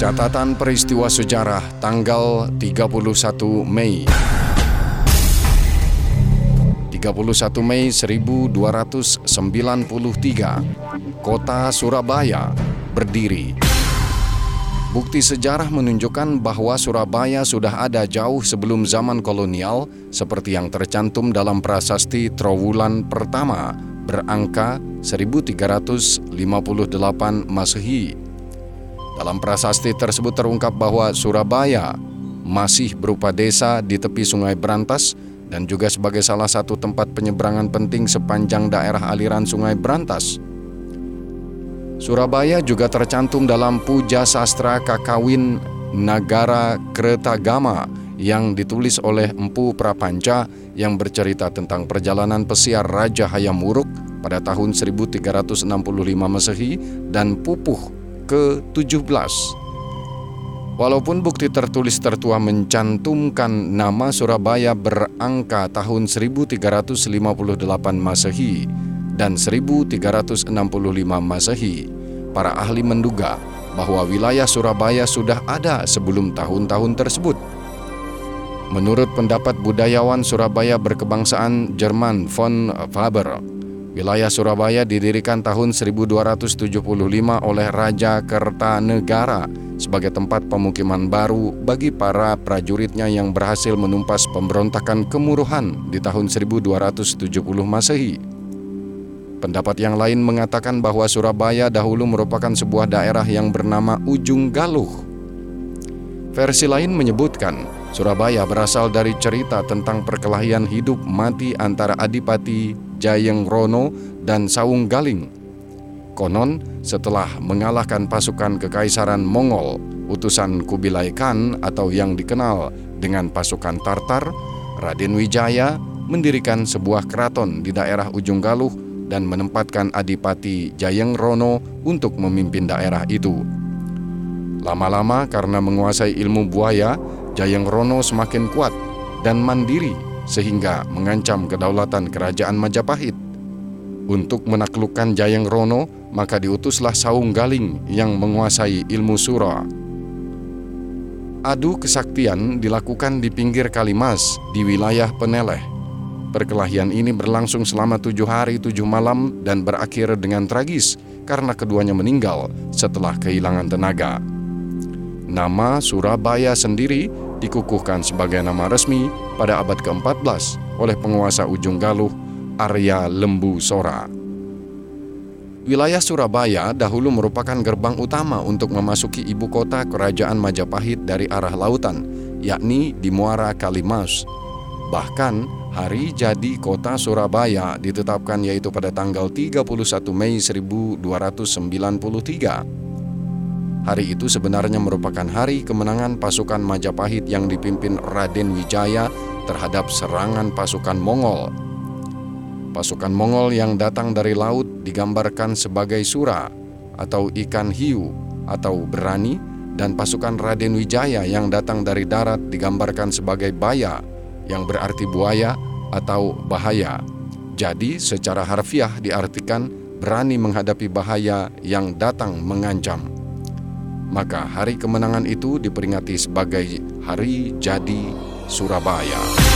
Catatan peristiwa sejarah tanggal 31 Mei 31 Mei 1293 Kota Surabaya berdiri Bukti sejarah menunjukkan bahwa Surabaya sudah ada jauh sebelum zaman kolonial seperti yang tercantum dalam prasasti Trowulan pertama berangka 1358 Masehi. Dalam prasasti tersebut terungkap bahwa Surabaya masih berupa desa di tepi Sungai Berantas dan juga sebagai salah satu tempat penyeberangan penting sepanjang daerah aliran Sungai Berantas. Surabaya juga tercantum dalam Puja Sastra Kakawin Nagara Kretagama yang ditulis oleh Empu Prapanca yang bercerita tentang perjalanan pesiar Raja Hayam Wuruk pada tahun 1365 Masehi dan Pupuh ke-17. Walaupun bukti tertulis tertua mencantumkan nama Surabaya berangka tahun 1358 Masehi, dan 1365 Masehi, para ahli menduga bahwa wilayah Surabaya sudah ada sebelum tahun-tahun tersebut. Menurut pendapat budayawan Surabaya berkebangsaan Jerman von Faber, wilayah Surabaya didirikan tahun 1275 oleh Raja Kertanegara sebagai tempat pemukiman baru bagi para prajuritnya yang berhasil menumpas pemberontakan kemuruhan di tahun 1270 Masehi. Pendapat yang lain mengatakan bahwa Surabaya dahulu merupakan sebuah daerah yang bernama Ujung Galuh. Versi lain menyebutkan Surabaya berasal dari cerita tentang perkelahian hidup mati antara Adipati Jayeng Rono dan Saung Galing. Konon, setelah mengalahkan pasukan kekaisaran Mongol, utusan Kubilai Khan atau yang dikenal dengan pasukan Tartar, Raden Wijaya mendirikan sebuah keraton di daerah Ujung Galuh dan menempatkan Adipati Jayeng Rono untuk memimpin daerah itu. Lama-lama karena menguasai ilmu buaya, Jayeng Rono semakin kuat dan mandiri sehingga mengancam kedaulatan kerajaan Majapahit. Untuk menaklukkan Jayeng Rono, maka diutuslah Saung Galing yang menguasai ilmu sura. Adu kesaktian dilakukan di pinggir Kalimas di wilayah Peneleh Perkelahian ini berlangsung selama tujuh hari tujuh malam dan berakhir dengan tragis karena keduanya meninggal setelah kehilangan tenaga. Nama Surabaya sendiri dikukuhkan sebagai nama resmi pada abad ke-14 oleh penguasa Ujung Galuh Arya Lembu Sora. Wilayah Surabaya dahulu merupakan gerbang utama untuk memasuki ibu kota kerajaan Majapahit dari arah lautan, yakni di Muara Kalimas. Bahkan Hari jadi kota Surabaya ditetapkan yaitu pada tanggal 31 Mei 1293. Hari itu sebenarnya merupakan hari kemenangan pasukan Majapahit yang dipimpin Raden Wijaya terhadap serangan pasukan Mongol. Pasukan Mongol yang datang dari laut digambarkan sebagai sura atau ikan hiu atau berani dan pasukan Raden Wijaya yang datang dari darat digambarkan sebagai baya yang berarti buaya atau bahaya. Jadi, secara harfiah diartikan berani menghadapi bahaya yang datang mengancam. Maka hari kemenangan itu diperingati sebagai Hari Jadi Surabaya.